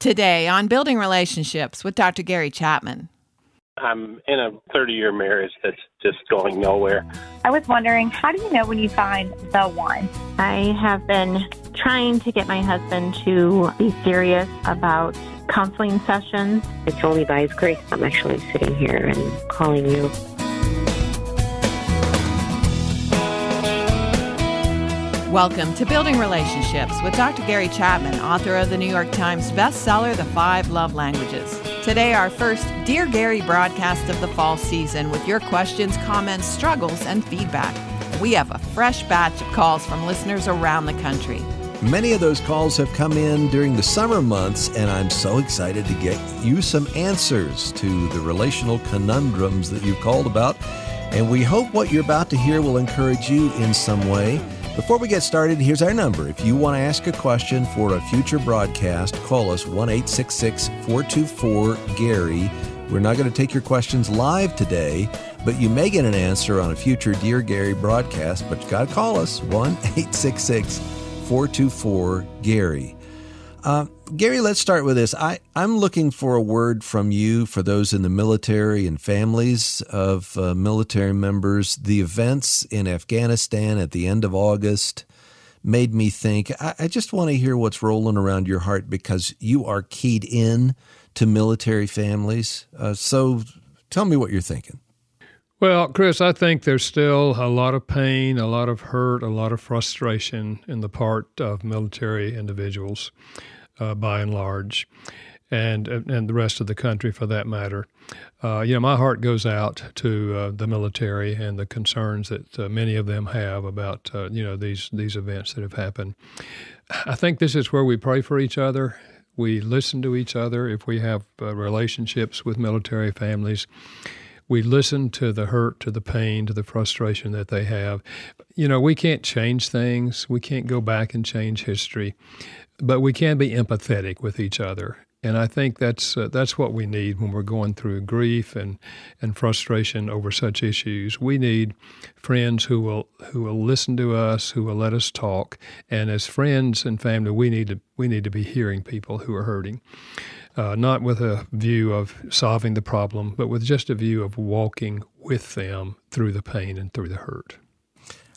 Today on Building Relationships with Dr. Gary Chapman. I'm in a 30 year marriage that's just going nowhere. I was wondering, how do you know when you find the one? I have been trying to get my husband to be serious about counseling sessions. It's only by His grace I'm actually sitting here and calling you. Welcome to Building Relationships with Dr. Gary Chapman, author of the New York Times bestseller, The Five Love Languages. Today, our first Dear Gary broadcast of the fall season with your questions, comments, struggles, and feedback. We have a fresh batch of calls from listeners around the country. Many of those calls have come in during the summer months, and I'm so excited to get you some answers to the relational conundrums that you've called about. And we hope what you're about to hear will encourage you in some way. Before we get started, here's our number. If you want to ask a question for a future broadcast, call us 1 424 Gary. We're not going to take your questions live today, but you may get an answer on a future Dear Gary broadcast. But you got to call us 1 424 Gary. Uh, Gary, let's start with this. I, I'm looking for a word from you for those in the military and families of uh, military members. The events in Afghanistan at the end of August made me think. I, I just want to hear what's rolling around your heart because you are keyed in to military families. Uh, so tell me what you're thinking. Well, Chris, I think there's still a lot of pain, a lot of hurt, a lot of frustration in the part of military individuals, uh, by and large, and and the rest of the country for that matter. Uh, you know, my heart goes out to uh, the military and the concerns that uh, many of them have about uh, you know these these events that have happened. I think this is where we pray for each other. We listen to each other if we have uh, relationships with military families we listen to the hurt, to the pain, to the frustration that they have. You know, we can't change things. We can't go back and change history, but we can be empathetic with each other. And I think that's uh, that's what we need when we're going through grief and, and frustration over such issues. We need friends who will who will listen to us, who will let us talk. And as friends and family, we need to we need to be hearing people who are hurting uh, not with a view of solving the problem, but with just a view of walking with them through the pain and through the hurt.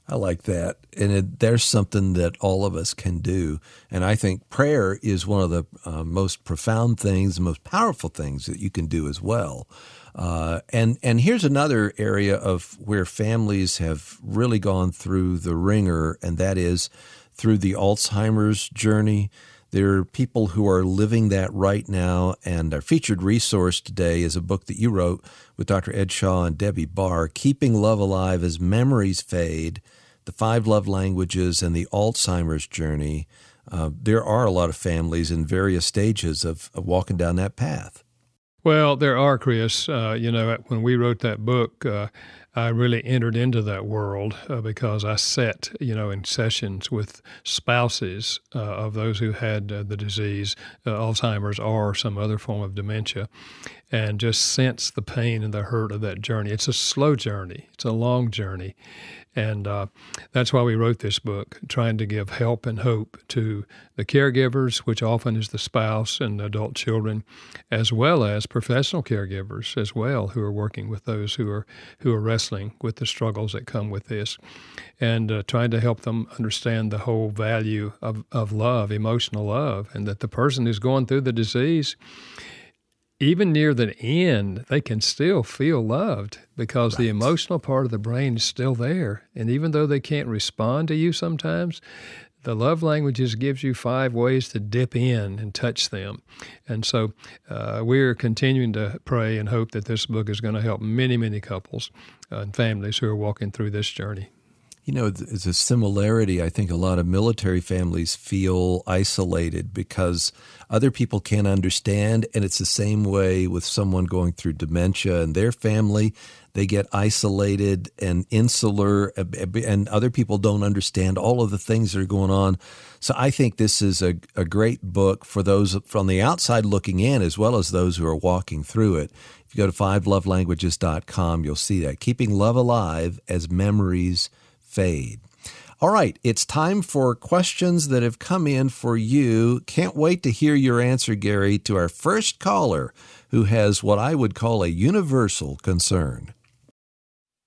I like that. And it, there's something that all of us can do. And I think prayer is one of the uh, most profound things, the most powerful things that you can do as well. Uh, and and here's another area of where families have really gone through the wringer, and that is through the Alzheimer's journey. There are people who are living that right now, and our featured resource today is a book that you wrote with Dr. Ed Shaw and Debbie Barr Keeping Love Alive as Memories Fade, The Five Love Languages, and the Alzheimer's Journey. Uh, there are a lot of families in various stages of, of walking down that path. Well, there are, Chris. Uh, you know, when we wrote that book, uh, I really entered into that world uh, because I sat, you know, in sessions with spouses uh, of those who had uh, the disease, uh, Alzheimer's or some other form of dementia, and just sense the pain and the hurt of that journey. It's a slow journey. It's a long journey, and uh, that's why we wrote this book, trying to give help and hope to the caregivers, which often is the spouse and adult children, as well as professional caregivers as well, who are working with those who are who are wrestling with the struggles that come with this, and uh, trying to help them understand the whole value of, of love, emotional love, and that the person who's going through the disease even near the end, they can still feel loved because right. the emotional part of the brain is still there. And even though they can't respond to you sometimes, the love languages gives you five ways to dip in and touch them. And so uh, we're continuing to pray and hope that this book is going to help many, many couples and families who are walking through this journey. You know, there's a similarity. I think a lot of military families feel isolated because other people can't understand. And it's the same way with someone going through dementia and their family. They get isolated and insular, uh, and other people don't understand all of the things that are going on. So I think this is a, a great book for those from the outside looking in, as well as those who are walking through it. If you go to fivelovelanguages.com, you'll see that. Keeping Love Alive as Memories fade. All right, it's time for questions that have come in for you. Can't wait to hear your answer, Gary, to our first caller who has what I would call a universal concern.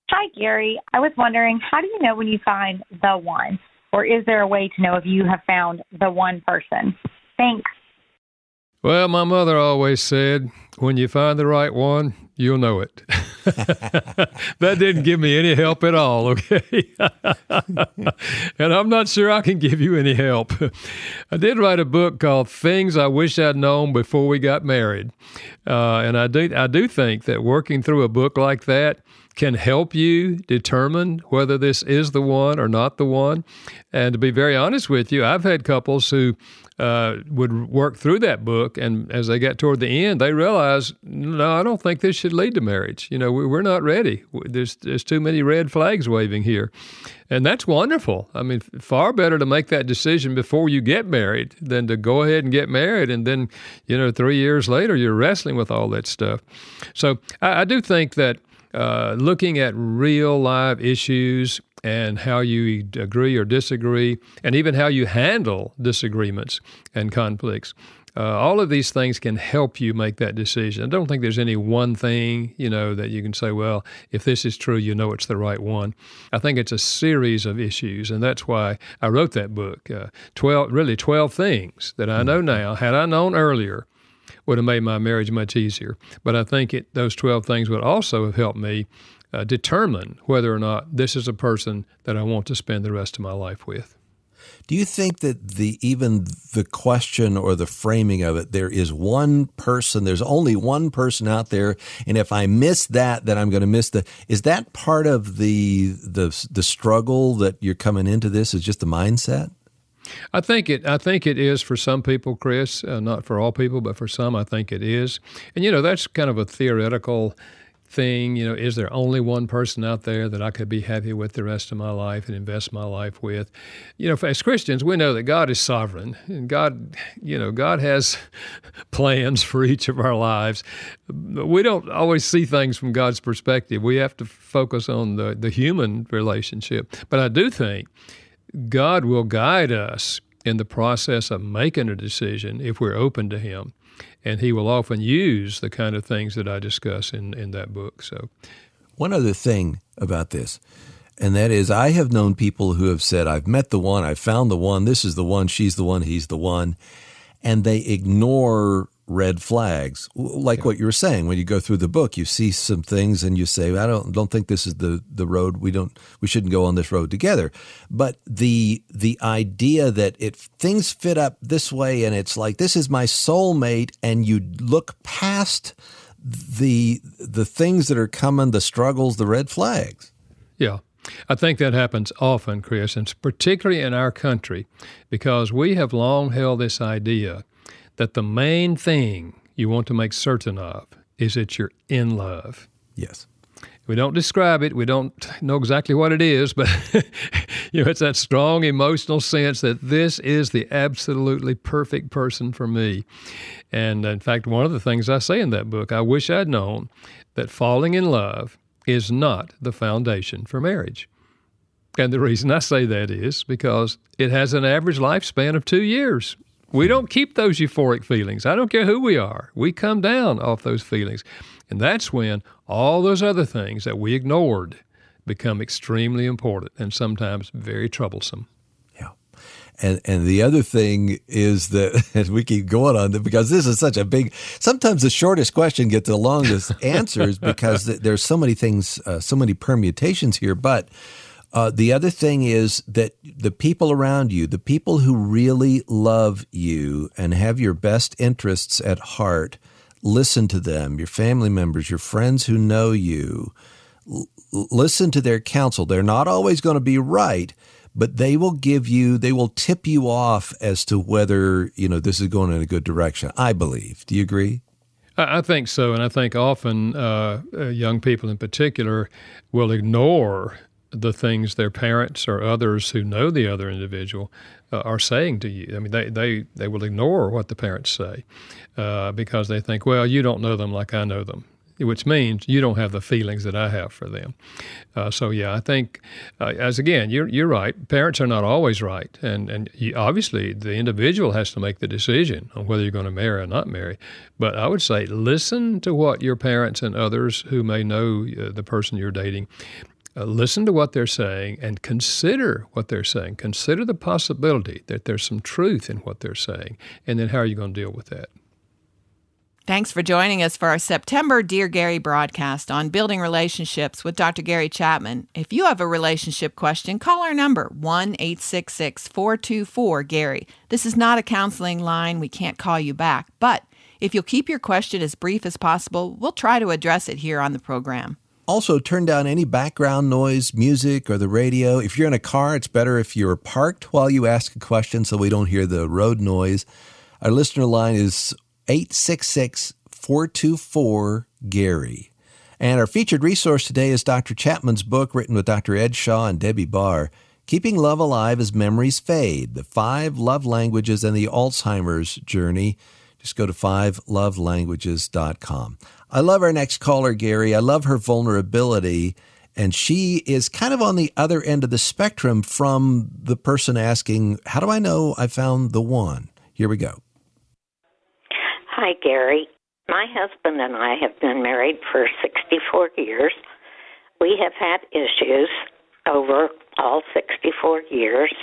Hi, Gary. I was wondering, how do you know when you find the one? Or is there a way to know if you have found the one person? Thanks. Well, my mother always said, when you find the right one, you'll know it. that didn't give me any help at all, okay? and I'm not sure I can give you any help. I did write a book called Things I Wish I'd Known Before We Got Married. Uh, and I do, I do think that working through a book like that can help you determine whether this is the one or not the one. And to be very honest with you, I've had couples who uh, would work through that book, and as they got toward the end, they realized, no, I don't think this should lead to marriage. You know, we're not ready. There's there's too many red flags waving here, and that's wonderful. I mean, far better to make that decision before you get married than to go ahead and get married, and then, you know, three years later you're wrestling with all that stuff. So I, I do think that uh, looking at real live issues and how you agree or disagree, and even how you handle disagreements and conflicts. Uh, all of these things can help you make that decision. I don't think there's any one thing, you know, that you can say, well, if this is true, you know it's the right one. I think it's a series of issues, and that's why I wrote that book. Uh, Twelve, really, twelve things that I know now. Had I known earlier, would have made my marriage much easier. But I think it, those 12 things would also have helped me uh, determine whether or not this is a person that I want to spend the rest of my life with. Do you think that the even the question or the framing of it, there is one person, there's only one person out there, and if I miss that, then I'm going to miss the. Is that part of the the the struggle that you're coming into this? Is just the mindset? I think it. I think it is for some people, Chris. Uh, not for all people, but for some, I think it is. And you know, that's kind of a theoretical thing. You know, is there only one person out there that I could be happy with the rest of my life and invest my life with? You know, as Christians, we know that God is sovereign, and God, you know, God has plans for each of our lives. We don't always see things from God's perspective. We have to focus on the the human relationship. But I do think God will guide us in the process of making a decision if we're open to Him. And He will often use the kind of things that I discuss in, in that book. So, one other thing about this, and that is I have known people who have said, I've met the one, I've found the one, this is the one, she's the one, he's the one. And they ignore red flags. Like yeah. what you were saying, when you go through the book, you see some things and you say, I don't don't think this is the, the road we don't we shouldn't go on this road together. But the the idea that if things fit up this way and it's like this is my soulmate and you look past the the things that are coming, the struggles, the red flags. Yeah. I think that happens often, Chris, and particularly in our country, because we have long held this idea that the main thing you want to make certain of is that you're in love. Yes. We don't describe it. We don't know exactly what it is, but you know, it's that strong emotional sense that this is the absolutely perfect person for me. And uh, in fact, one of the things I say in that book, I wish I'd known that falling in love is not the foundation for marriage. And the reason I say that is because it has an average lifespan of two years. We don't keep those euphoric feelings. I don't care who we are. We come down off those feelings. And that's when all those other things that we ignored become extremely important and sometimes very troublesome. Yeah. And and the other thing is that as we keep going on because this is such a big sometimes the shortest question gets the longest answers because there's so many things uh, so many permutations here but uh, the other thing is that the people around you, the people who really love you and have your best interests at heart, listen to them, your family members, your friends who know you. L- listen to their counsel. They're not always going to be right, but they will give you, they will tip you off as to whether, you know, this is going in a good direction. I believe. Do you agree? I think so. And I think often uh, uh young people in particular will ignore the things their parents or others who know the other individual uh, are saying to you. I mean, they, they, they will ignore what the parents say uh, because they think, well, you don't know them like I know them. which means you don't have the feelings that I have for them. Uh, so yeah, I think uh, as again, you're you're right. Parents are not always right, and and you, obviously the individual has to make the decision on whether you're going to marry or not marry. But I would say listen to what your parents and others who may know uh, the person you're dating. Uh, listen to what they're saying and consider what they're saying. Consider the possibility that there's some truth in what they're saying. And then how are you going to deal with that? Thanks for joining us for our September Dear Gary broadcast on building relationships with Dr. Gary Chapman. If you have a relationship question, call our number 1 866 424 Gary. This is not a counseling line. We can't call you back. But if you'll keep your question as brief as possible, we'll try to address it here on the program. Also, turn down any background noise, music, or the radio. If you're in a car, it's better if you're parked while you ask a question so we don't hear the road noise. Our listener line is 866 424 Gary. And our featured resource today is Dr. Chapman's book written with Dr. Ed Shaw and Debbie Barr Keeping Love Alive as Memories Fade The Five Love Languages and the Alzheimer's Journey. Just go to fivelovelanguages.com. I love our next caller, Gary. I love her vulnerability. And she is kind of on the other end of the spectrum from the person asking, How do I know I found the one? Here we go. Hi, Gary. My husband and I have been married for 64 years. We have had issues over all 64 years.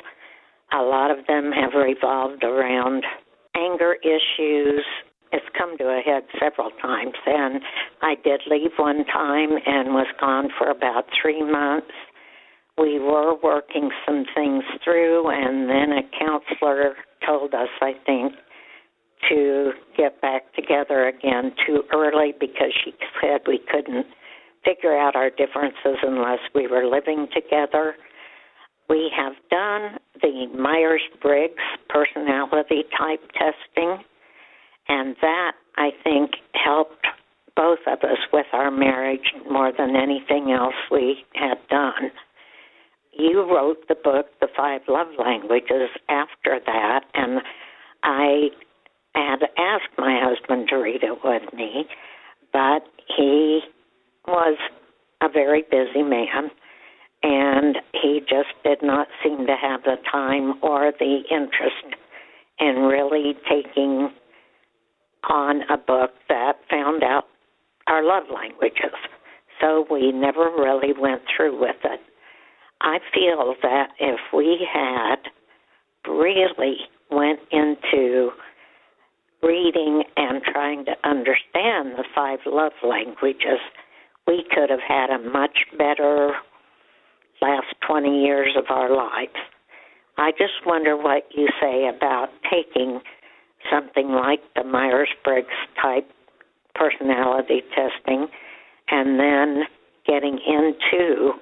A lot of them have revolved around anger issues. It's come to a head several times. And I did leave one time and was gone for about three months. We were working some things through, and then a counselor told us, I think, to get back together again too early because she said we couldn't figure out our differences unless we were living together. We have done the Myers Briggs personality type testing, and that I think helped both of us with our marriage more than anything else we had done. You wrote the book, The Five Love Languages, after that, and I had asked my husband to read it with me, but he was a very busy man and he just did not seem to have the time or the interest in really taking on a book that found out our love languages. So we never really went through with it. I feel that if we had really went into reading and trying to understand the five love languages, we could have had a much better last 20 years of our lives. I just wonder what you say about taking something like the Myers Briggs type personality testing and then getting into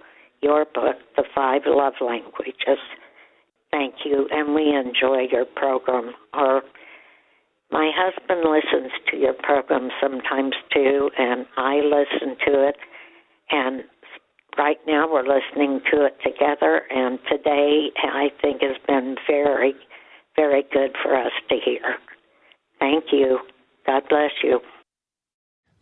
your book, The Five Love Languages. Thank you, and we enjoy your program. Or my husband listens to your program sometimes too, and I listen to it. And right now we're listening to it together, and today I think has been very, very good for us to hear. Thank you. God bless you.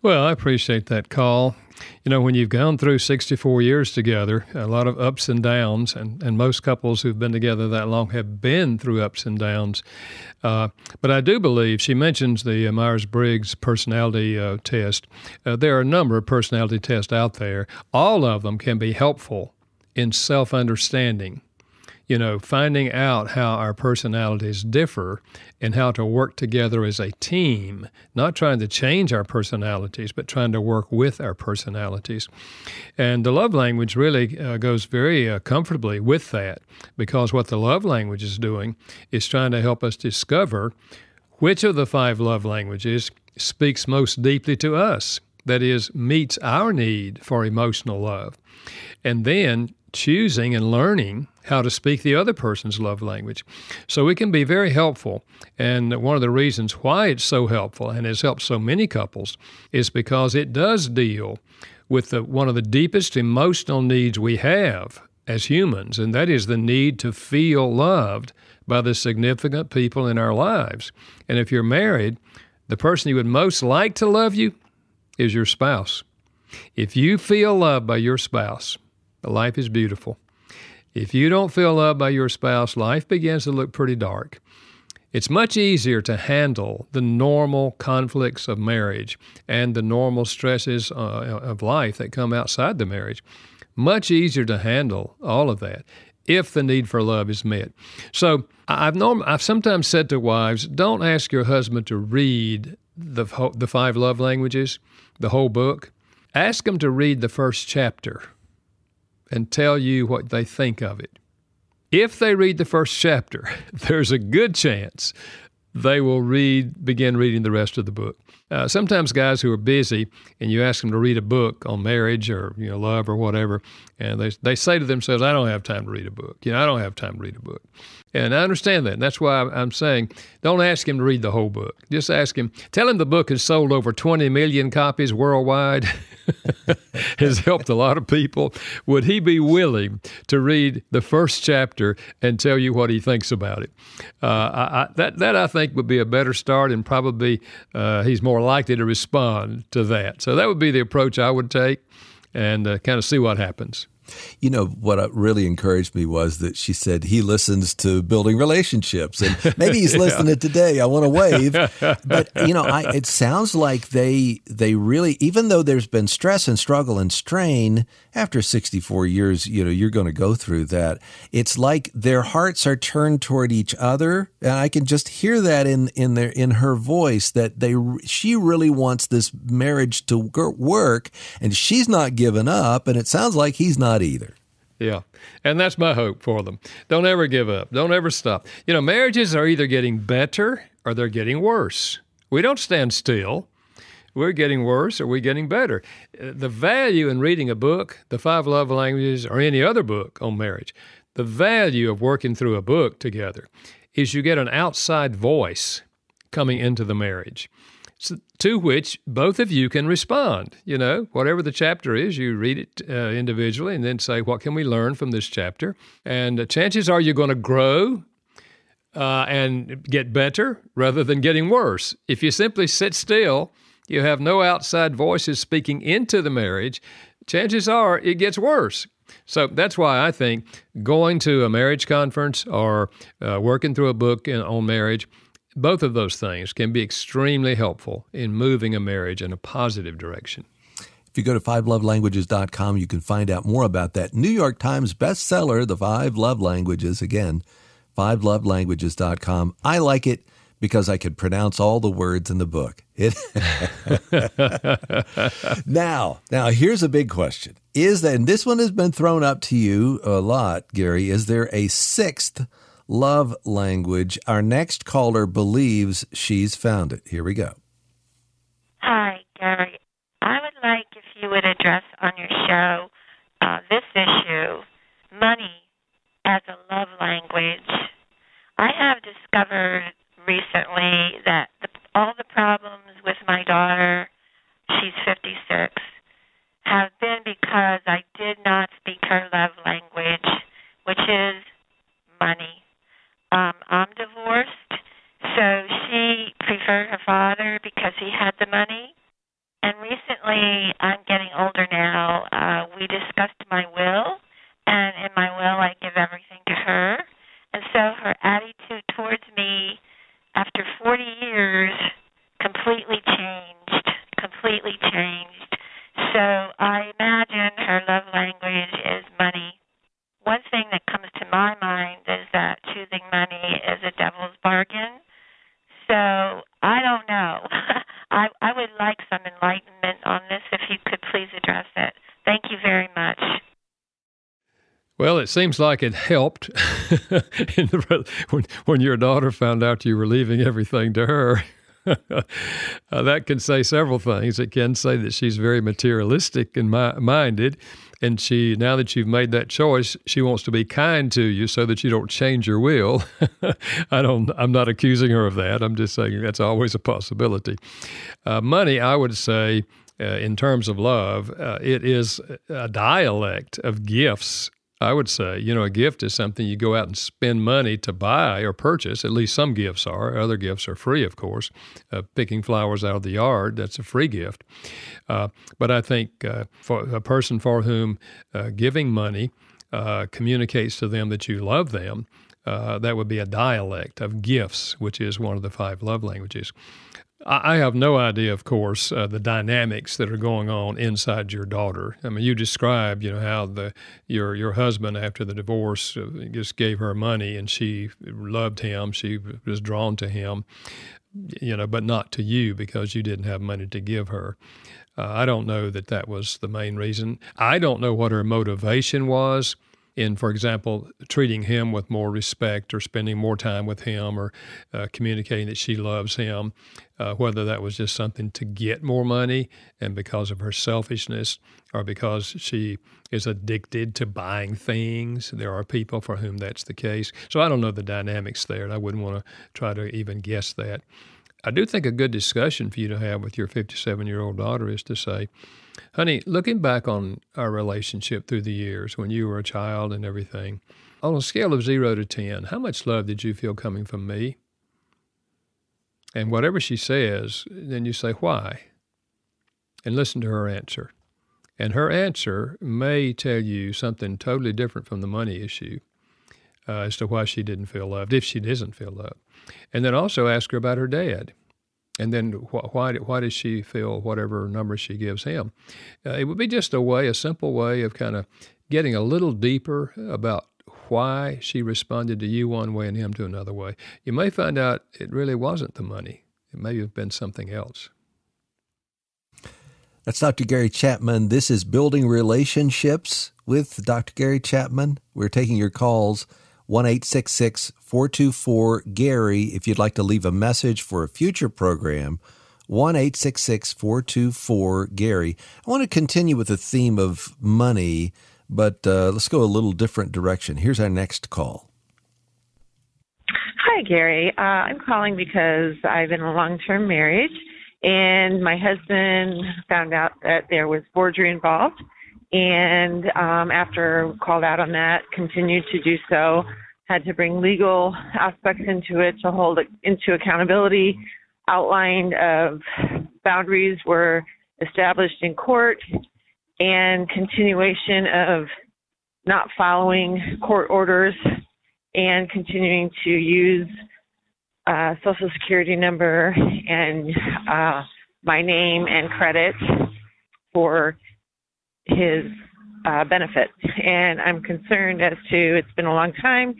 Well, I appreciate that call. You know, when you've gone through 64 years together, a lot of ups and downs, and, and most couples who've been together that long have been through ups and downs. Uh, but I do believe she mentions the uh, Myers Briggs personality uh, test. Uh, there are a number of personality tests out there, all of them can be helpful in self understanding you know, finding out how our personalities differ and how to work together as a team, not trying to change our personalities, but trying to work with our personalities. And the love language really uh, goes very uh, comfortably with that because what the love language is doing is trying to help us discover which of the five love languages speaks most deeply to us that is, meets our need for emotional love. And then choosing and learning how to speak the other person's love language. So it can be very helpful. And one of the reasons why it's so helpful and has helped so many couples is because it does deal with the, one of the deepest emotional needs we have as humans, and that is the need to feel loved by the significant people in our lives. And if you're married, the person you would most like to love you is your spouse. If you feel loved by your spouse, life is beautiful. If you don't feel loved by your spouse, life begins to look pretty dark. It's much easier to handle the normal conflicts of marriage and the normal stresses uh, of life that come outside the marriage. Much easier to handle all of that if the need for love is met. So I've norm- I've sometimes said to wives, don't ask your husband to read the the five love languages, the whole book. Ask him to read the first chapter and tell you what they think of it. If they read the first chapter, there's a good chance they will read begin reading the rest of the book. Uh, sometimes guys who are busy and you ask them to read a book on marriage or you know love or whatever, and they they say to themselves, "I don't have time to read a book. You know, I don't have time to read a book." And I understand that. And that's why I'm saying don't ask him to read the whole book. Just ask him, tell him the book has sold over 20 million copies worldwide, has helped a lot of people. Would he be willing to read the first chapter and tell you what he thinks about it? Uh, I, I, that, that I think would be a better start, and probably uh, he's more likely to respond to that. So that would be the approach I would take and uh, kind of see what happens. You know, what really encouraged me was that she said he listens to building relationships, and maybe he's yeah. listening today. I want to wave, but you know, I, it sounds like they they really, even though there's been stress and struggle and strain after 64 years, you know, you're going to go through that. It's like their hearts are turned toward each other, and I can just hear that in in their in her voice that they she really wants this marriage to work, and she's not giving up, and it sounds like he's not either. Yeah. And that's my hope for them. Don't ever give up. Don't ever stop. You know, marriages are either getting better or they're getting worse. We don't stand still we're getting worse or we're getting better. The value in reading a book, the five love languages, or any other book on marriage, the value of working through a book together is you get an outside voice coming into the marriage. To which both of you can respond. You know, whatever the chapter is, you read it uh, individually and then say, What can we learn from this chapter? And uh, chances are you're going to grow uh, and get better rather than getting worse. If you simply sit still you have no outside voices speaking into the marriage, chances are it gets worse. So that's why I think going to a marriage conference or uh, working through a book in, on marriage, both of those things can be extremely helpful in moving a marriage in a positive direction. If you go to fivelovelanguages.com, you can find out more about that New York Times bestseller, The Five Love Languages. Again, fivelovelanguages.com. I like it because I could pronounce all the words in the book. It now, now here's a big question: Is that and this one has been thrown up to you a lot, Gary? Is there a sixth love language? Our next caller believes she's found it. Here we go. Hi, Gary. I would like if you would address on your show uh, this issue: money as a love language. I have discovered recently that the, all the problems with my daughter, she's 56, have been because I did not speak her love language, which is money. Um, I'm divorced, so she preferred her father because he had the money. And recently, I'm getting older now. Uh, we discussed my will, and in my will, I give everything to her. And so her attitude towards me after 40 years, completely changed, completely changed. So I imagine her love language is money. One thing that comes to my mind is that choosing money is a devil's bargain. So I don't know. I I would like some enlightenment on this if you could please address it. Thank you very much. Well, it seems like it helped the, when, when your daughter found out you were leaving everything to her. uh, that can say several things. It can say that she's very materialistic and mi- minded, and she now that you've made that choice, she wants to be kind to you so that you don't change your will. I don't. I'm not accusing her of that. I'm just saying that's always a possibility. Uh, money, I would say, uh, in terms of love, uh, it is a dialect of gifts I would say, you know, a gift is something you go out and spend money to buy or purchase. At least some gifts are. Other gifts are free, of course. Uh, picking flowers out of the yard, that's a free gift. Uh, but I think uh, for a person for whom uh, giving money uh, communicates to them that you love them, uh, that would be a dialect of gifts, which is one of the five love languages. I have no idea, of course, uh, the dynamics that are going on inside your daughter. I mean, you described, you know, how the your your husband after the divorce uh, just gave her money and she loved him, she was drawn to him, you know, but not to you because you didn't have money to give her. Uh, I don't know that that was the main reason. I don't know what her motivation was in, for example, treating him with more respect or spending more time with him or uh, communicating that she loves him, uh, whether that was just something to get more money and because of her selfishness or because she is addicted to buying things. There are people for whom that's the case. So I don't know the dynamics there, and I wouldn't want to try to even guess that. I do think a good discussion for you to have with your 57 year old daughter is to say, Honey, looking back on our relationship through the years when you were a child and everything, on a scale of zero to 10, how much love did you feel coming from me? And whatever she says, then you say, why? And listen to her answer. And her answer may tell you something totally different from the money issue uh, as to why she didn't feel loved, if she doesn't feel loved. And then also ask her about her dad. And then wh- why, why does she feel whatever number she gives him? Uh, it would be just a way, a simple way of kind of getting a little deeper about why she responded to you one way and him to another way. You may find out it really wasn't the money. It may have been something else. That's Dr. Gary Chapman. This is Building Relationships with Dr. Gary Chapman. We're taking your calls 1 424 Gary if you'd like to leave a message for a future program. 1 424 Gary. I want to continue with the theme of money, but uh, let's go a little different direction. Here's our next call. Hi, Gary. Uh, I'm calling because I've been in a long term marriage and my husband found out that there was forgery involved and um, after called out on that, continued to do so. Had to bring legal aspects into it to hold it into accountability. Outlined of boundaries were established in court, and continuation of not following court orders and continuing to use uh, social security number and uh, my name and credit for his uh, benefit. And I'm concerned as to it's been a long time.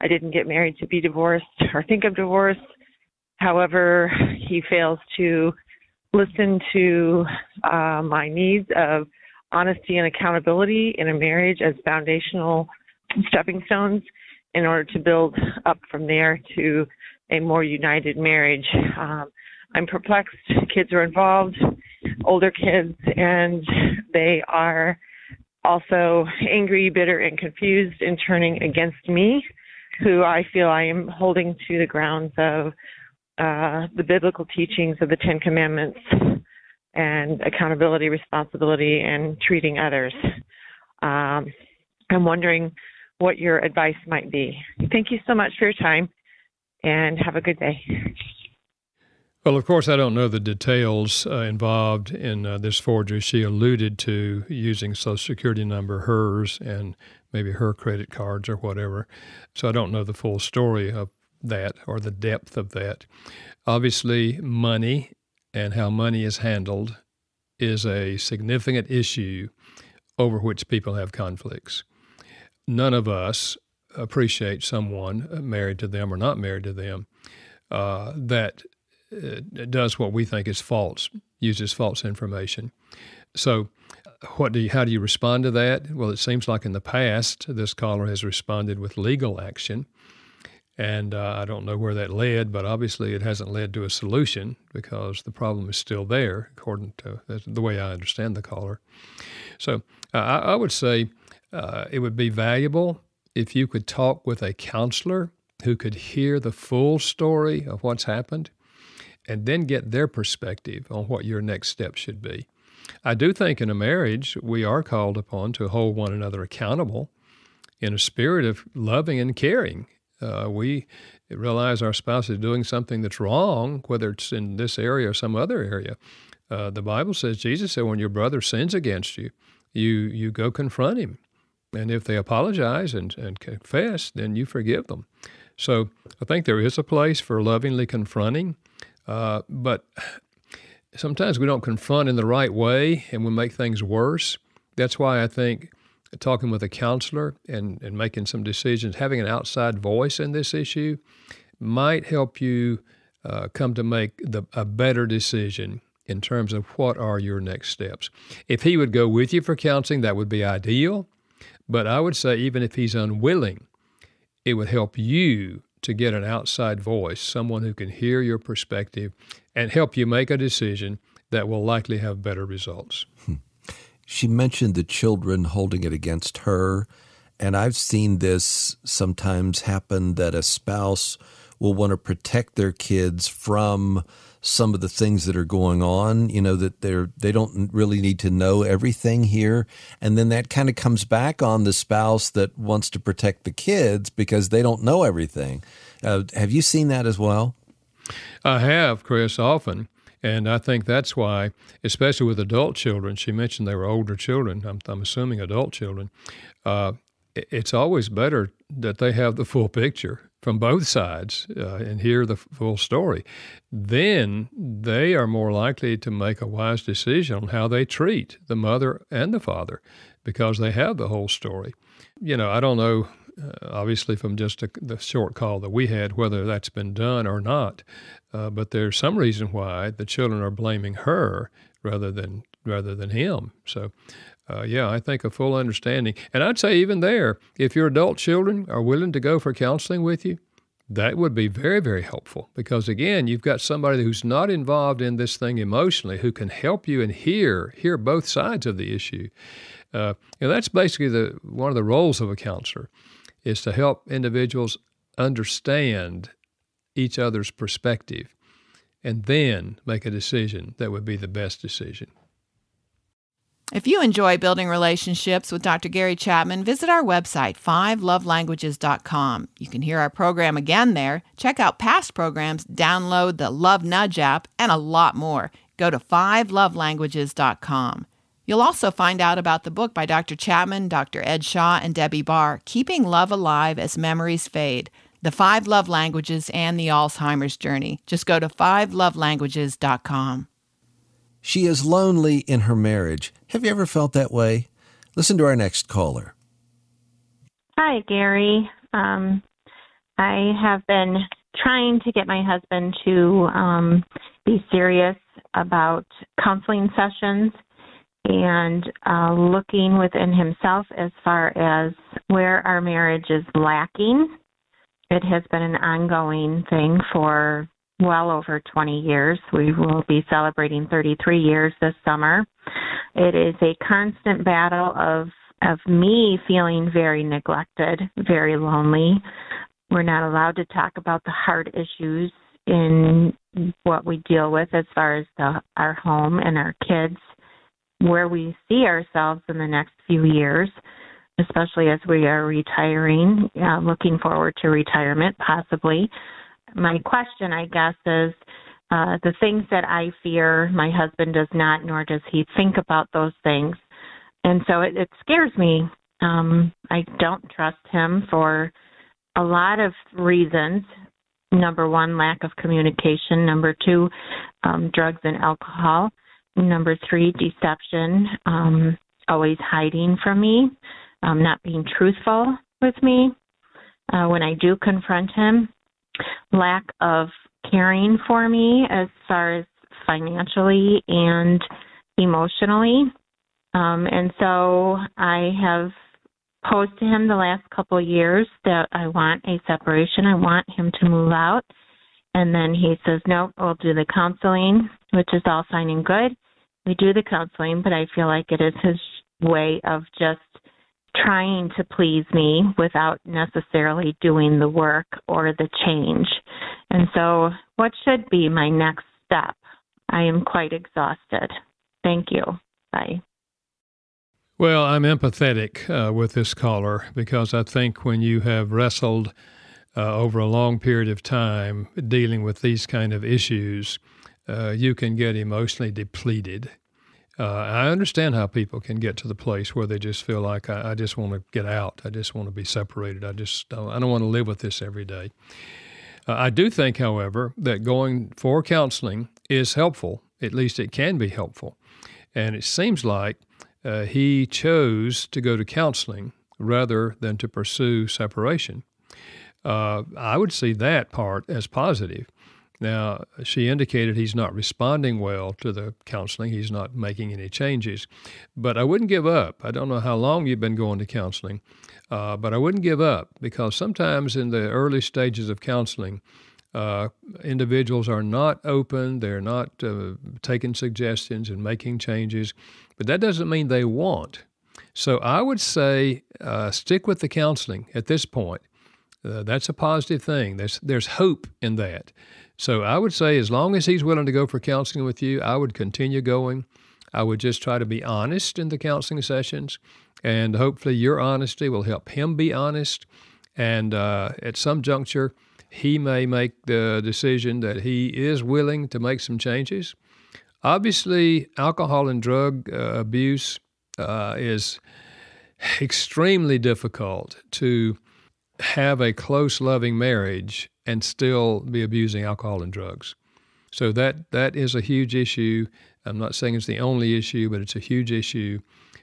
I didn't get married to be divorced or think of divorce. However, he fails to listen to uh, my needs of honesty and accountability in a marriage as foundational stepping stones in order to build up from there to a more united marriage. Um, I'm perplexed. Kids are involved, older kids, and they are also angry, bitter, and confused and turning against me, who I feel I am holding to the grounds of uh, the biblical teachings of the Ten Commandments and accountability, responsibility, and treating others. Um, I'm wondering what your advice might be. Thank you so much for your time and have a good day. Well, of course, I don't know the details uh, involved in uh, this forgery. She alluded to using Social Security number, hers, and maybe her credit cards or whatever. So I don't know the full story of that or the depth of that. Obviously, money and how money is handled is a significant issue over which people have conflicts. None of us appreciate someone married to them or not married to them uh, that uh, does what we think is false, uses false information. So, what do you, how do you respond to that? Well, it seems like in the past, this caller has responded with legal action. And uh, I don't know where that led, but obviously it hasn't led to a solution because the problem is still there, according to the way I understand the caller. So uh, I, I, would say uh, it would be valuable if you could talk with a counselor who could hear the full story of what's happened and then get their perspective on what your next step should be. I do think in a marriage, we are called upon to hold one another accountable in a spirit of loving and caring. Uh, we realize our spouse is doing something that's wrong, whether it's in this area or some other area. Uh, the Bible says, Jesus said, when your brother sins against you, you, you go confront him. And if they apologize and, and confess, then you forgive them. So I think there is a place for lovingly confronting, uh, but sometimes we don't confront in the right way and we make things worse. That's why I think talking with a counselor and, and making some decisions, having an outside voice in this issue might help you uh, come to make the, a better decision in terms of what are your next steps. If he would go with you for counseling, that would be ideal. But I would say, even if he's unwilling, it would help you to get an outside voice, someone who can hear your perspective and help you make a decision that will likely have better results. Hmm. She mentioned the children holding it against her. And I've seen this sometimes happen that a spouse will want to protect their kids from some of the things that are going on, you know, that they're they don't really need to know everything here. And then that kind of comes back on the spouse that wants to protect the kids because they don't know everything. Uh, have you seen that as well? I have, Chris, often. And I think that's why, especially with adult children, she mentioned they were older children. I'm, I'm assuming adult children. Uh, it's always better that they have the full picture from both sides uh, and hear the full story. Then they are more likely to make a wise decision on how they treat the mother and the father because they have the whole story. You know, I don't know uh, obviously from just a, the short call that we had, whether that's been done or not. Uh, but there's some reason why the children are blaming her rather than rather than him. So, uh, yeah, I think a full understanding, and I'd say even there, if your adult children are willing to go for counseling with you, that would be very, very helpful because again, you've got somebody who's not involved in this thing emotionally who can help you and hear hear both sides of the issue. Uh, and that's basically the one of the roles of a counselor is to help individuals understand each other's perspective and then make a decision that would be the best decision. If you enjoy building relationships with Dr. Gary Chapman, visit our website, fivelovelanguages.com. You can hear our program again there, check out past programs, download the Love Nudge app, and a lot more. Go to fivelovelanguages.com. You'll also find out about the book by Dr. Chapman, Dr. Ed Shaw, and Debbie Barr, Keeping Love Alive as Memories Fade, The Five Love Languages, and the Alzheimer's Journey. Just go to fivelovelanguages.com. She is lonely in her marriage. Have you ever felt that way? Listen to our next caller. Hi, Gary. Um, I have been trying to get my husband to um, be serious about counseling sessions and uh, looking within himself as far as where our marriage is lacking. It has been an ongoing thing for well over 20 years. We will be celebrating 33 years this summer. It is a constant battle of of me feeling very neglected, very lonely. We're not allowed to talk about the hard issues in what we deal with as far as the, our home and our kids where we see ourselves in the next few years, especially as we are retiring, uh, looking forward to retirement possibly. My question, I guess, is uh, the things that I fear, my husband does not, nor does he think about those things. And so it, it scares me. Um, I don't trust him for a lot of reasons. Number one, lack of communication. Number two, um, drugs and alcohol. Number three, deception, um, always hiding from me, um, not being truthful with me. Uh, when I do confront him, lack of caring for me as far as financially and emotionally. Um, and so I have posed to him the last couple of years that I want a separation. I want him to move out. And then he says, nope, we'll do the counseling, which is all fine and good we do the counseling, but I feel like it is his way of just trying to please me without necessarily doing the work or the change. And so, what should be my next step? I am quite exhausted. Thank you. Bye. Well, I'm empathetic uh, with this caller because I think when you have wrestled uh, over a long period of time dealing with these kind of issues, uh, you can get emotionally depleted. Uh, I understand how people can get to the place where they just feel like I, I just want to get out. I just want to be separated. I just don't, I don't want to live with this every day. Uh, I do think, however, that going for counseling is helpful. At least it can be helpful. And it seems like uh, he chose to go to counseling rather than to pursue separation. Uh, I would see that part as positive. Now, she indicated he's not responding well to the counseling. He's not making any changes. But I wouldn't give up. I don't know how long you've been going to counseling, uh, but I wouldn't give up because sometimes in the early stages of counseling, uh, individuals are not open, they're not uh, taking suggestions and making changes, but that doesn't mean they want. So I would say uh, stick with the counseling at this point. Uh, that's a positive thing. There's, there's hope in that. So I would say, as long as he's willing to go for counseling with you, I would continue going. I would just try to be honest in the counseling sessions, and hopefully your honesty will help him be honest. And uh, at some juncture, he may make the decision that he is willing to make some changes. Obviously, alcohol and drug uh, abuse uh, is extremely difficult to have a close, loving marriage and still be abusing alcohol and drugs. So that that is a huge issue. I'm not saying it's the only issue, but it's a huge issue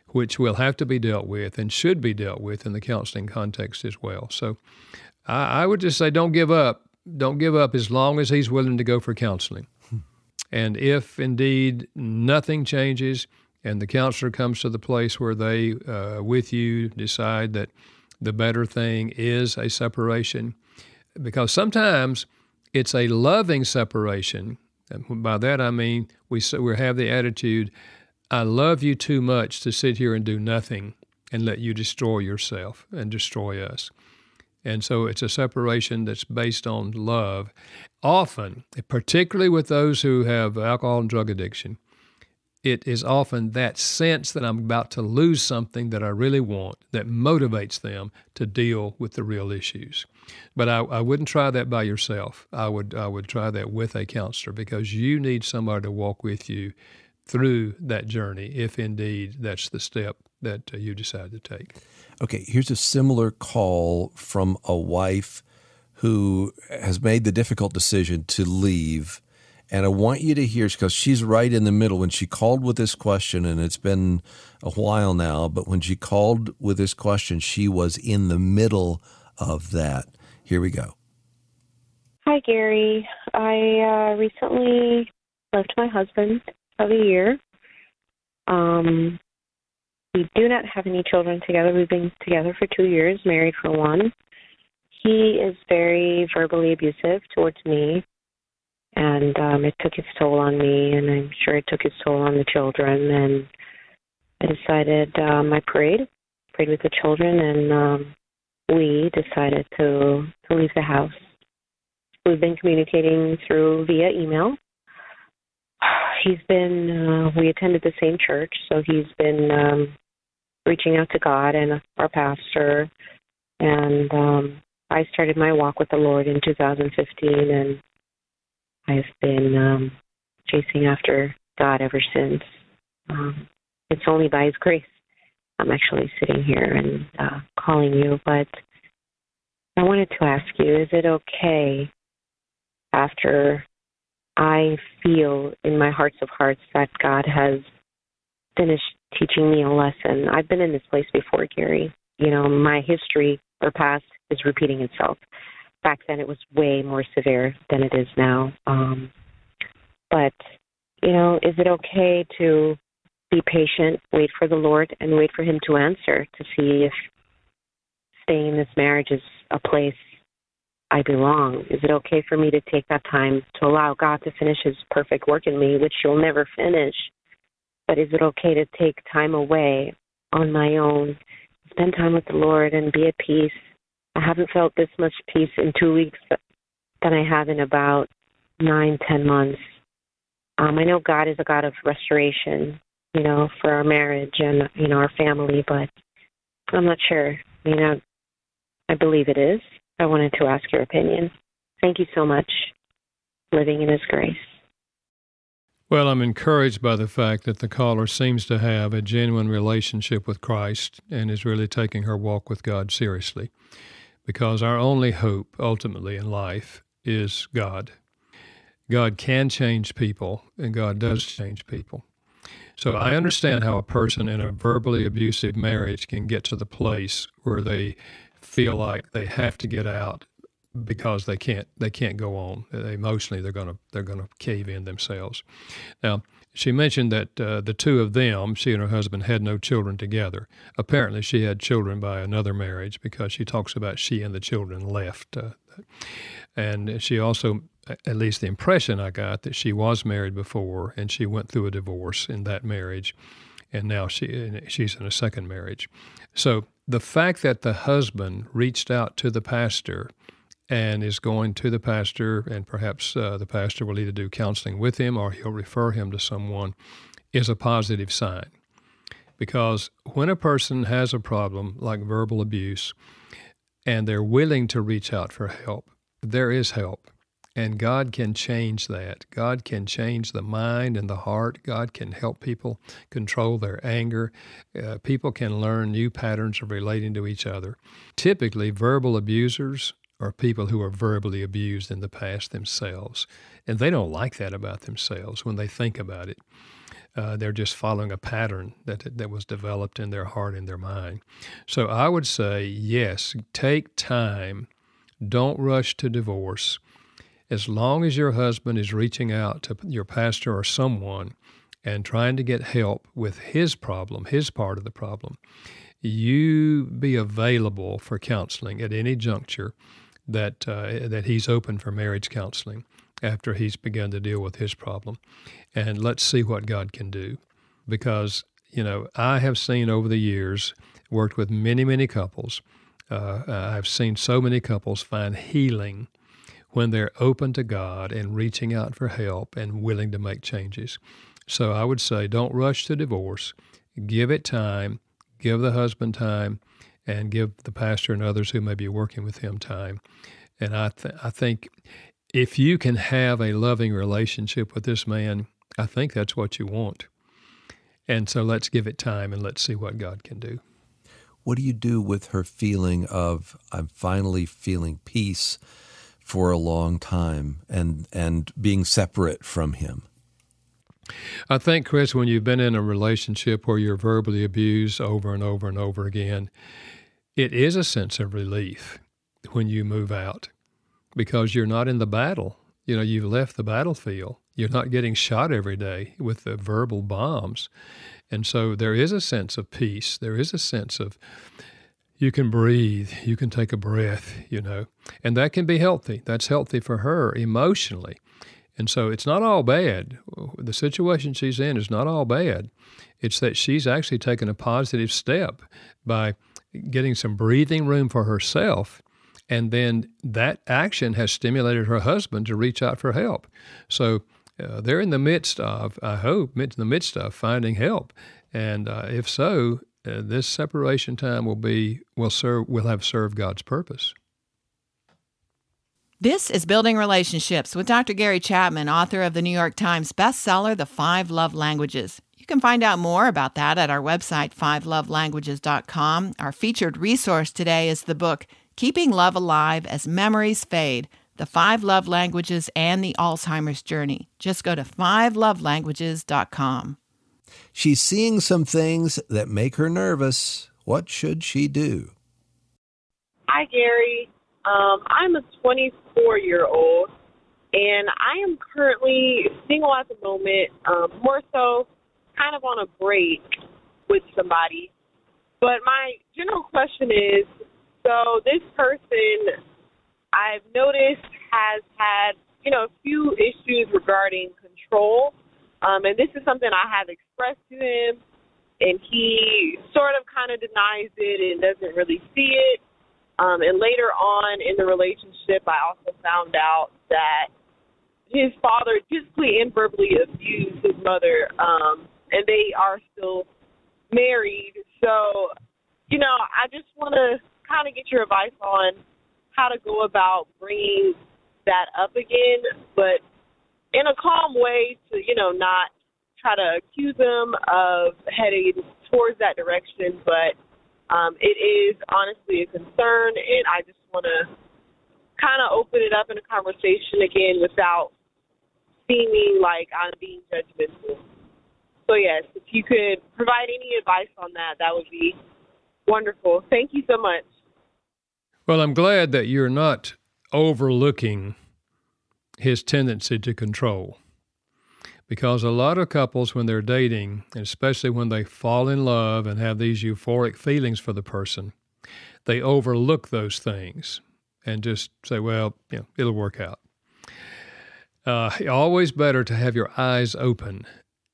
which will have to be dealt with and should be dealt with in the counseling context as well. So I, I would just say don't give up. Don't give up as long as he's willing to go for counseling. And if indeed nothing changes and the counselor comes to the place where they, uh, with you, decide that the better thing is a separation, because sometimes it's a loving separation. And by that I mean we we have the attitude, I love you too much to sit here and do nothing and let you destroy yourself and destroy us. And so it's a separation that's based on love. Often, particularly with those who have alcohol and drug addiction, it is often that sense that I'm about to lose something that I really want that motivates them to deal with the real issues. But I, I wouldn't try that by yourself. I would I would try that with a counselor because you need somebody to walk with you through that journey if indeed that's the step that uh, you decide to take. Okay, here's a similar call from a wife who has made the difficult decision to leave and I want you to hear because she's right in the middle. When she called with this question, and it's been a while now, but when she called with this question, she was in the middle of that. Here we go. Hi, Gary. I uh, recently left my husband of a year. Um, we do not have any children together. We've been together for two years, married for one. He is very verbally abusive towards me and um, it took its toll on me, and I'm sure it took its toll on the children. And I decided um, I prayed, prayed with the children, and um, we decided to to leave the house. We've been communicating through via email. He's been uh, we attended the same church, so he's been um, reaching out to God and our pastor, and um, I started my walk with the Lord in 2015, and I've been um, chasing after God ever since. Um, it's only by His grace I'm actually sitting here and uh, calling you. But I wanted to ask you: Is it okay after I feel in my hearts of hearts that God has finished teaching me a lesson? I've been in this place before, Gary. You know, my history or past is repeating itself back then it was way more severe than it is now. Um, but you know, is it okay to be patient, wait for the Lord, and wait for Him to answer to see if staying in this marriage is a place I belong? Is it okay for me to take that time to allow God to finish His perfect work in me, which you'll never finish? But is it okay to take time away on my own, spend time with the Lord, and be at peace I haven't felt this much peace in two weeks than I have in about nine, ten months. Um, I know God is a God of restoration, you know, for our marriage and you know our family, but I'm not sure. You know, I believe it is. I wanted to ask your opinion. Thank you so much. Living in His grace. Well, I'm encouraged by the fact that the caller seems to have a genuine relationship with Christ and is really taking her walk with God seriously. Because our only hope ultimately in life is God. God can change people, and God does change people. So I understand how a person in a verbally abusive marriage can get to the place where they feel like they have to get out because they can't they can't go on. Emotionally they're going to they're going to cave in themselves. Now she mentioned that uh, the two of them she and her husband had no children together. Apparently she had children by another marriage because she talks about she and the children left uh, and she also at least the impression i got that she was married before and she went through a divorce in that marriage and now she she's in a second marriage so the fact that the husband reached out to the pastor and is going to the pastor, and perhaps uh, the pastor will either do counseling with him or he'll refer him to someone, is a positive sign. Because when a person has a problem like verbal abuse and they're willing to reach out for help, there is help. And God can change that. God can change the mind and the heart. God can help people control their anger. Uh, people can learn new patterns of relating to each other. Typically, verbal abusers are people who are verbally abused in the past themselves. And they don't like that about themselves when they think about it. Uh, they're just following a pattern that, that was developed in their heart and their mind. So I would say, yes, take time. Don't rush to divorce. As long as your husband is reaching out to your pastor or someone and trying to get help with his problem, his part of the problem, you be available for counseling at any juncture that uh, that he's open for marriage counseling after he's begun to deal with his problem, and let's see what God can do, because you know I have seen over the years worked with many many couples. Uh, I've seen so many couples find healing when they're open to God and reaching out for help and willing to make changes. So I would say don't rush to divorce. Give it time. Give the husband time and give the pastor and others who may be working with him time. And I, th- I think if you can have a loving relationship with this man, I think that's what you want. And so let's give it time and let's see what God can do. What do you do with her feeling of I'm finally feeling peace for a long time and and being separate from him? I think, Chris, when you've been in a relationship where you're verbally abused over and over and over again, it is a sense of relief when you move out because you're not in the battle. You know, you've left the battlefield. You're not getting shot every day with the verbal bombs. And so there is a sense of peace. There is a sense of you can breathe, you can take a breath, you know, and that can be healthy. That's healthy for her emotionally. And so it's not all bad. The situation she's in is not all bad. It's that she's actually taken a positive step by getting some breathing room for herself. And then that action has stimulated her husband to reach out for help. So uh, they're in the midst of, I hope, in the midst of finding help. And uh, if so, uh, this separation time will be will serve will have served God's purpose. This is Building Relationships with Dr. Gary Chapman, author of the New York Times bestseller, The Five Love Languages. You can find out more about that at our website, fivelovelanguages.com. Our featured resource today is the book, Keeping Love Alive as Memories Fade The Five Love Languages and the Alzheimer's Journey. Just go to fivelovelanguages.com. She's seeing some things that make her nervous. What should she do? Hi, Gary. Um, I'm a 24 year old, and I am currently single at the moment, um, more so kind of on a break with somebody. But my general question is so this person I've noticed has had, you know, a few issues regarding control. Um, and this is something I have expressed to him, and he sort of kind of denies it and doesn't really see it. Um, and later on in the relationship, I also found out that his father physically and verbally abused his mother, um, and they are still married. So, you know, I just want to kind of get your advice on how to go about bringing that up again, but in a calm way to, you know, not try to accuse them of heading towards that direction, but um, it is honestly a concern, and I just want to kind of open it up in a conversation again without seeming like I'm being judgmental. So, yes, if you could provide any advice on that, that would be wonderful. Thank you so much. Well, I'm glad that you're not overlooking his tendency to control. Because a lot of couples, when they're dating, especially when they fall in love and have these euphoric feelings for the person, they overlook those things and just say, well, you know, it'll work out. Uh, always better to have your eyes open.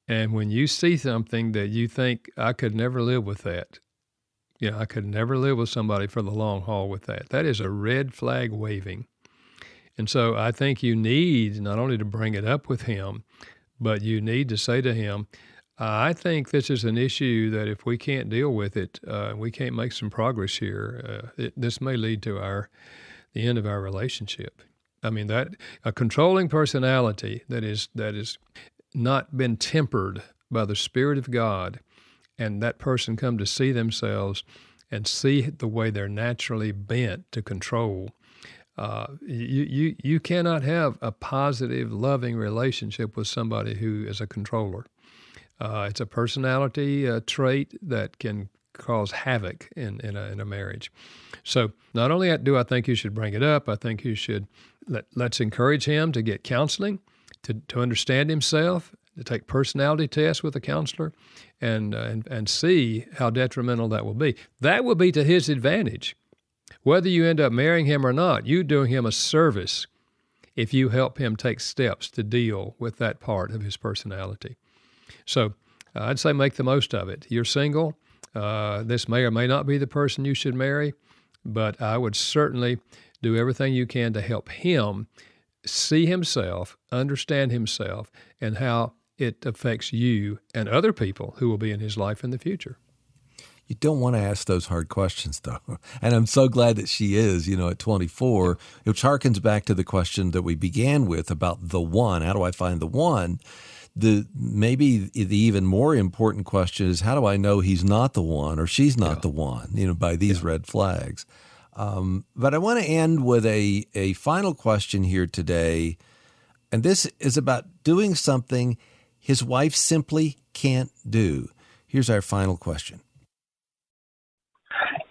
And when you see something that you think, I could never live with that, you know, I could never live with somebody for the long haul with that, that is a red flag waving. And so I think you need not only to bring it up with him, but you need to say to him, I think this is an issue that if we can't deal with it, uh, we can't make some progress here. Uh, it, this may lead to our the end of our relationship. I mean that a controlling personality that is that is not been tempered by the Spirit of God, and that person come to see themselves and see the way they're naturally bent to control uh, you, you, you cannot have a positive, loving relationship with somebody who is a controller. Uh, it's a personality uh, trait that can cause havoc in, in, a, in a marriage. So, not only do I think you should bring it up, I think you should let, let's encourage him to get counseling, to, to understand himself, to take personality tests with a counselor, and, uh, and, and see how detrimental that will be. That will be to his advantage whether you end up marrying him or not, you're doing him a service if you help him take steps to deal with that part of his personality. So uh, I'd say make the most of it. You're single. Uh, this may or may not be the person you should marry, but I would certainly do everything you can to help him see himself, understand himself, and how it affects you and other people who will be in his life in the future. You don't want to ask those hard questions, though. And I'm so glad that she is, you know, at 24, which harkens back to the question that we began with about the one. How do I find the one? The maybe the even more important question is how do I know he's not the one or she's not yeah. the one? You know, by these yeah. red flags. Um, but I want to end with a a final question here today, and this is about doing something his wife simply can't do. Here's our final question.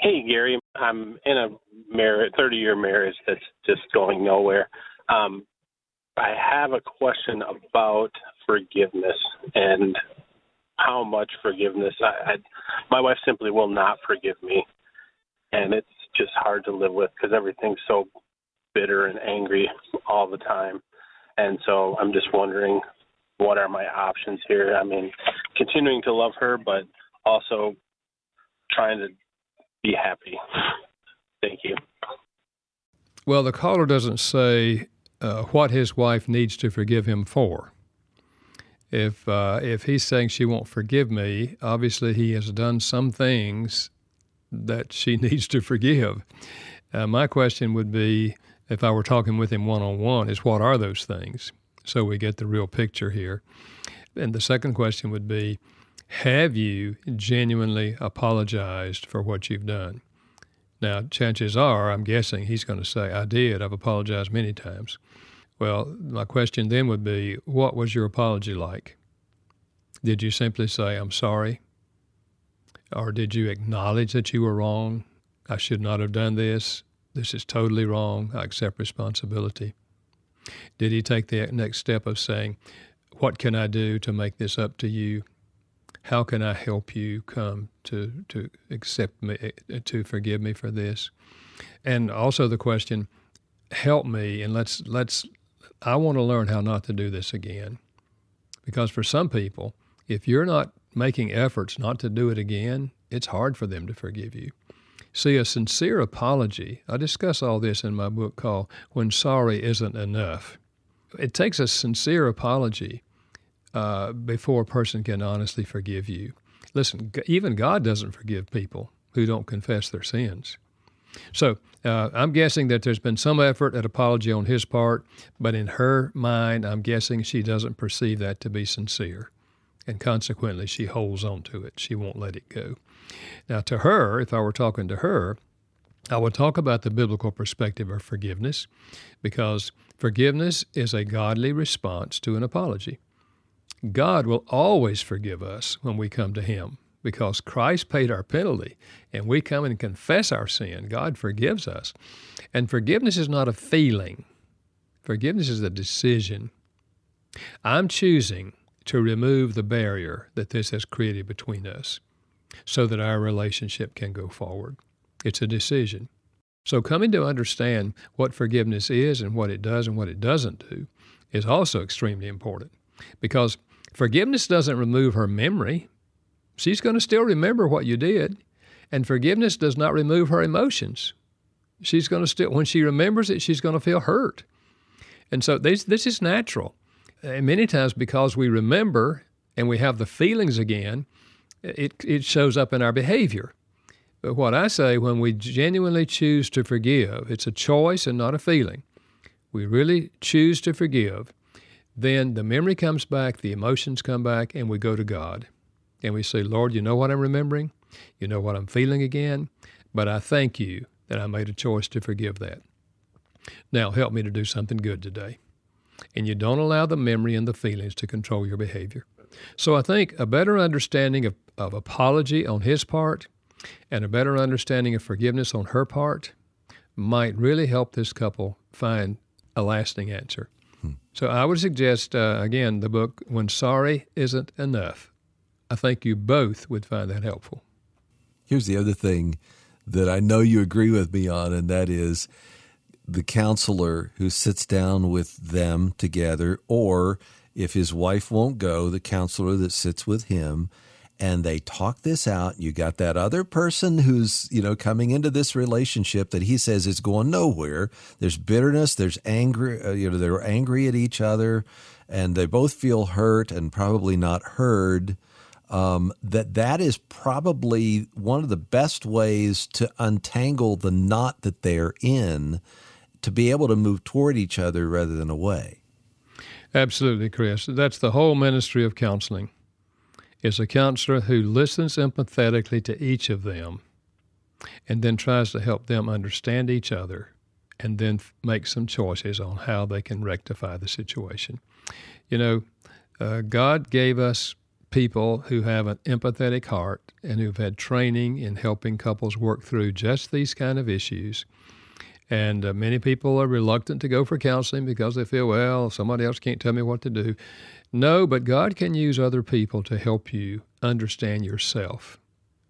Hey, Gary. I'm in a marriage, 30 year marriage that's just going nowhere. Um, I have a question about forgiveness and how much forgiveness. I, I, my wife simply will not forgive me, and it's just hard to live with because everything's so bitter and angry all the time. And so I'm just wondering what are my options here? I mean, continuing to love her, but also trying to be happy. Thank you. Well, the caller doesn't say uh, what his wife needs to forgive him for. If uh, if he's saying she won't forgive me, obviously he has done some things that she needs to forgive. Uh, my question would be, if I were talking with him one on one, is what are those things? So we get the real picture here. And the second question would be, have you genuinely apologized for what you've done? Now, chances are, I'm guessing he's going to say, I did. I've apologized many times. Well, my question then would be, what was your apology like? Did you simply say, I'm sorry? Or did you acknowledge that you were wrong? I should not have done this. This is totally wrong. I accept responsibility. Did he take the next step of saying, What can I do to make this up to you? How can I help you come to to accept me eh, to forgive me for this? And also the question, help me and let's let's I want to learn how not to do this again. Because for some people, if you're not making efforts not to do it again, it's hard for them to forgive you. See, a sincere apology, I discuss all this in my book called When Sorry Isn't Enough. It takes a sincere apology uh, before a person can honestly forgive you. Listen, even God doesn't forgive people who don't confess their sins. So uh, I'm guessing that there's been some effort at apology on his part, but in her mind, I'm guessing she doesn't perceive that to be sincere. And consequently, she holds on to it. She won't let it go. Now, to her, if I were talking to her, I would talk about the biblical perspective of forgiveness because forgiveness is a godly response to an apology. God will always forgive us when we come to Him because Christ paid our penalty and we come and confess our sin. God forgives us. And forgiveness is not a feeling, forgiveness is a decision. I'm choosing to remove the barrier that this has created between us so that our relationship can go forward. It's a decision. So, coming to understand what forgiveness is and what it does and what it doesn't do is also extremely important because forgiveness doesn't remove her memory. She's going to still remember what you did, and forgiveness does not remove her emotions. She's going to still, when she remembers it, she's going to feel hurt. And so this, this is natural. And many times, because we remember and we have the feelings again, it, it shows up in our behavior. But what I say, when we genuinely choose to forgive, it's a choice and not a feeling. We really choose to forgive, then the memory comes back, the emotions come back, and we go to God. And we say, Lord, you know what I'm remembering? You know what I'm feeling again? But I thank you that I made a choice to forgive that. Now help me to do something good today. And you don't allow the memory and the feelings to control your behavior. So I think a better understanding of, of apology on his part and a better understanding of forgiveness on her part might really help this couple find a lasting answer. So I would suggest, uh, again, the book, When Sorry Isn't Enough. I think you both would find that helpful. Here's the other thing that I know you agree with me on, and that is the counselor who sits down with them together, or if his wife won't go, the counselor that sits with him and they talk this out. You got that other person who's, you know, coming into this relationship that he says is going nowhere. There's bitterness, there's anger, uh, you know, they're angry at each other and they both feel hurt and probably not heard um, that that is probably one of the best ways to untangle the knot that they're in to be able to move toward each other rather than away. Absolutely, Chris. That's the whole ministry of counseling. Is a counselor who listens empathetically to each of them and then tries to help them understand each other and then make some choices on how they can rectify the situation. You know, uh, God gave us people who have an empathetic heart and who've had training in helping couples work through just these kind of issues. And uh, many people are reluctant to go for counseling because they feel, well, somebody else can't tell me what to do. No, but God can use other people to help you understand yourself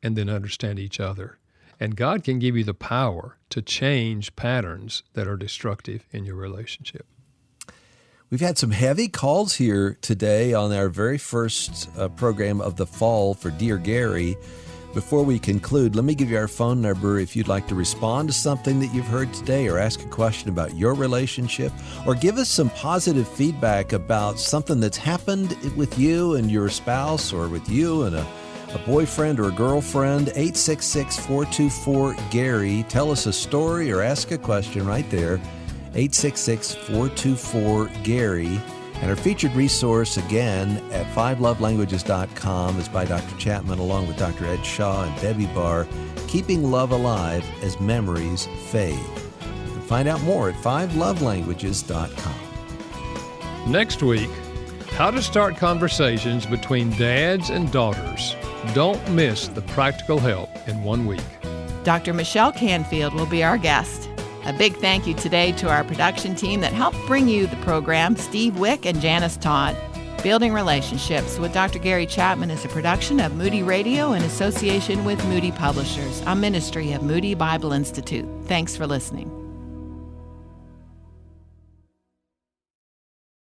and then understand each other. And God can give you the power to change patterns that are destructive in your relationship. We've had some heavy calls here today on our very first uh, program of the fall for Dear Gary. Before we conclude, let me give you our phone number if you'd like to respond to something that you've heard today or ask a question about your relationship or give us some positive feedback about something that's happened with you and your spouse or with you and a, a boyfriend or a girlfriend. 866 424 Gary. Tell us a story or ask a question right there. 866 424 Gary. And our featured resource, again, at fivelovelanguages.com is by Dr. Chapman along with Dr. Ed Shaw and Debbie Barr, Keeping Love Alive as Memories Fade. You can find out more at fivelovelanguages.com. Next week, how to start conversations between dads and daughters. Don't miss the practical help in one week. Dr. Michelle Canfield will be our guest. A big thank you today to our production team that helped bring you the program Steve Wick and Janice Todd. Building Relationships with Dr. Gary Chapman is a production of Moody Radio in association with Moody Publishers, a ministry of Moody Bible Institute. Thanks for listening.